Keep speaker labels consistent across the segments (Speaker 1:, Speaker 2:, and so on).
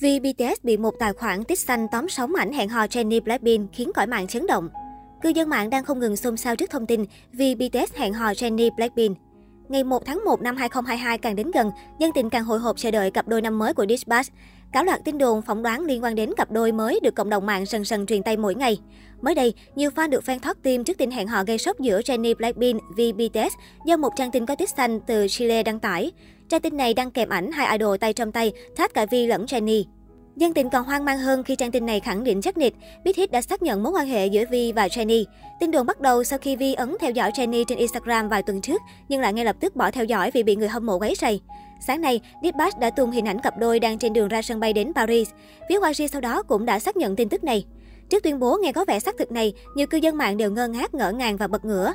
Speaker 1: Vì BTS bị một tài khoản tích xanh tóm sóng ảnh hẹn hò Jennie Blackpink khiến cõi mạng chấn động. Cư dân mạng đang không ngừng xôn xao trước thông tin vì BTS hẹn hò Jennie Blackpink. Ngày 1 tháng 1 năm 2022 càng đến gần, dân tình càng hồi hộp chờ đợi cặp đôi năm mới của Dispatch. Cáo loạt tin đồn phỏng đoán liên quan đến cặp đôi mới được cộng đồng mạng sần sần truyền tay mỗi ngày. Mới đây, nhiều fan được fan thoát tim trước tin hẹn hò gây sốc giữa Jennie Blackpink vì BTS do một trang tin có tích xanh từ Chile đăng tải. Trang tin này đăng kèm ảnh hai idol tay trong tay, thác cả Vi lẫn Jenny. Dân tình còn hoang mang hơn khi trang tin này khẳng định chắc nịch, Big Hit đã xác nhận mối quan hệ giữa Vi và Jenny. Tin đồn bắt đầu sau khi Vi ấn theo dõi Jenny trên Instagram vài tuần trước, nhưng lại ngay lập tức bỏ theo dõi vì bị người hâm mộ quấy rầy. Sáng nay, Dispatch đã tung hình ảnh cặp đôi đang trên đường ra sân bay đến Paris. Phía YG sau đó cũng đã xác nhận tin tức này. Trước tuyên bố nghe có vẻ xác thực này, nhiều cư dân mạng đều ngơ ngác, ngỡ ngàng và bật ngửa.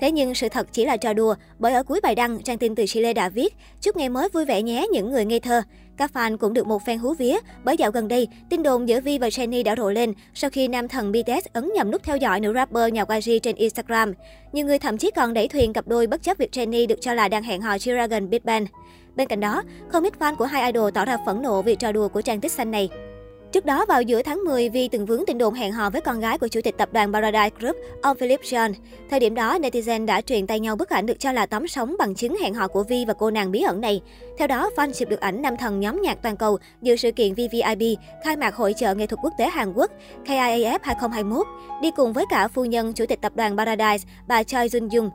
Speaker 1: Thế nhưng sự thật chỉ là trò đùa, bởi ở cuối bài đăng, trang tin từ Chile đã viết Chúc ngày mới vui vẻ nhé những người ngây thơ. Các fan cũng được một fan hú vía, bởi dạo gần đây, tin đồn giữa Vi và Jennie đã rộ lên sau khi nam thần BTS ấn nhầm nút theo dõi nữ rapper nhà YG trên Instagram. Nhiều người thậm chí còn đẩy thuyền cặp đôi bất chấp việc Jennie được cho là đang hẹn hò G-Dragon Big Bang. Bên cạnh đó, không ít fan của hai idol tỏ ra phẫn nộ vì trò đùa của trang tích xanh này. Trước đó, vào giữa tháng 10, Vi từng vướng tin đồn hẹn hò với con gái của chủ tịch tập đoàn Paradise Group, ông Philip John. Thời điểm đó, netizen đã truyền tay nhau bức ảnh được cho là tóm sống bằng chứng hẹn hò của Vi và cô nàng bí ẩn này. Theo đó, fan chụp được ảnh nam thần nhóm nhạc toàn cầu dự sự kiện VVIP khai mạc hội trợ nghệ thuật quốc tế Hàn Quốc KIAF 2021, đi cùng với cả phu nhân chủ tịch tập đoàn Paradise, bà Choi Jun Jung.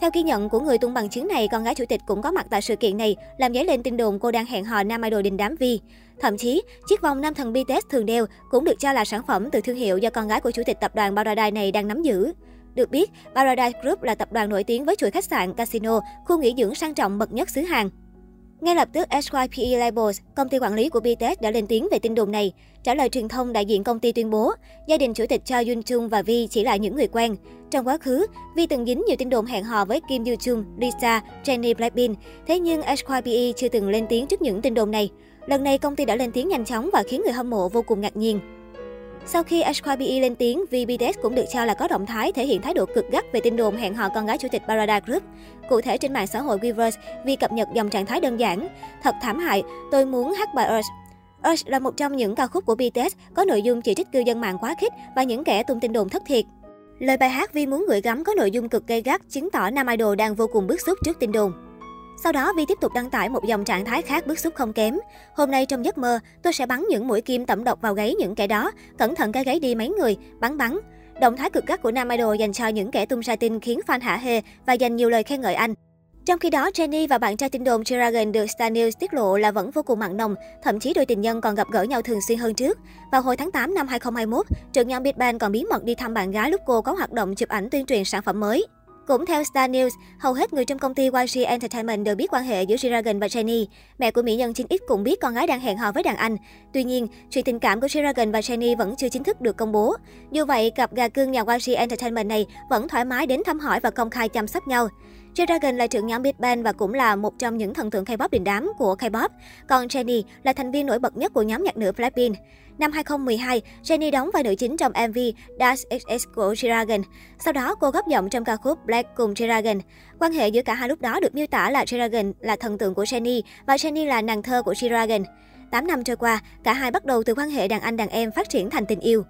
Speaker 1: Theo ghi nhận của người tung bằng chứng này, con gái chủ tịch cũng có mặt tại sự kiện này, làm dấy lên tin đồn cô đang hẹn hò nam idol đình đám Vi. Thậm chí, chiếc vòng nam thần BTS thường đeo cũng được cho là sản phẩm từ thương hiệu do con gái của chủ tịch tập đoàn Paradise này đang nắm giữ. Được biết, Paradise Group là tập đoàn nổi tiếng với chuỗi khách sạn, casino, khu nghỉ dưỡng sang trọng bậc nhất xứ Hàn. Ngay lập tức, SYPE Labels, công ty quản lý của BTS đã lên tiếng về tin đồn này. Trả lời truyền thông, đại diện công ty tuyên bố, gia đình chủ tịch Cho Yun Chung và Vi chỉ là những người quen. Trong quá khứ, Vi từng dính nhiều tin đồn hẹn hò với Kim Yoo Chung, Lisa, Jennie Blackpink. Thế nhưng SYPE chưa từng lên tiếng trước những tin đồn này. Lần này, công ty đã lên tiếng nhanh chóng và khiến người hâm mộ vô cùng ngạc nhiên. Sau khi HYBE lên tiếng, VBTS cũng được cho là có động thái thể hiện thái độ cực gắt về tin đồn hẹn hò con gái chủ tịch Parada Group. Cụ thể trên mạng xã hội Weverse, Vi cập nhật dòng trạng thái đơn giản. Thật thảm hại, tôi muốn hát bài Earth. Earth là một trong những ca khúc của BTS có nội dung chỉ trích cư dân mạng quá khích và những kẻ tung tin đồn thất thiệt. Lời bài hát Vi muốn gửi gắm có nội dung cực gay gắt, chứng tỏ nam idol đang vô cùng bức xúc trước tin đồn. Sau đó, Vi tiếp tục đăng tải một dòng trạng thái khác bức xúc không kém. Hôm nay trong giấc mơ, tôi sẽ bắn những mũi kim tẩm độc vào gáy những kẻ đó, cẩn thận cái gáy đi mấy người, bắn bắn. Động thái cực gắt của nam idol dành cho những kẻ tung ra tin khiến fan hả hê và dành nhiều lời khen ngợi anh. Trong khi đó, Jenny và bạn trai tin đồn Dragon được Star News tiết lộ là vẫn vô cùng mặn nồng, thậm chí đôi tình nhân còn gặp gỡ nhau thường xuyên hơn trước. Vào hồi tháng 8 năm 2021, trưởng nhóm Big Bang còn bí mật đi thăm bạn gái lúc cô có hoạt động chụp ảnh tuyên truyền sản phẩm mới. Cũng theo Star News, hầu hết người trong công ty YG Entertainment đều biết quan hệ giữa G-Dragon và Jennie. Mẹ của mỹ nhân 9X cũng biết con gái đang hẹn hò với đàn anh. Tuy nhiên, chuyện tình cảm của G-Dragon và Jennie vẫn chưa chính thức được công bố. Dù vậy, cặp gà cưng nhà YG Entertainment này vẫn thoải mái đến thăm hỏi và công khai chăm sóc nhau. J-Dragon là trưởng nhóm Big Bang và cũng là một trong những thần tượng K-pop đình đám của K-pop. Còn Jennie là thành viên nổi bật nhất của nhóm nhạc nữ Blackpink. Năm 2012, Jennie đóng vai nữ chính trong MV Das XX của G-Dragon. Sau đó, cô góp giọng trong ca khúc Black cùng G-Dragon. Quan hệ giữa cả hai lúc đó được miêu tả là G-Dragon là thần tượng của Jennie và Jennie là nàng thơ của G-Dragon. 8 năm trôi qua, cả hai bắt đầu từ quan hệ đàn anh đàn em phát triển thành tình yêu.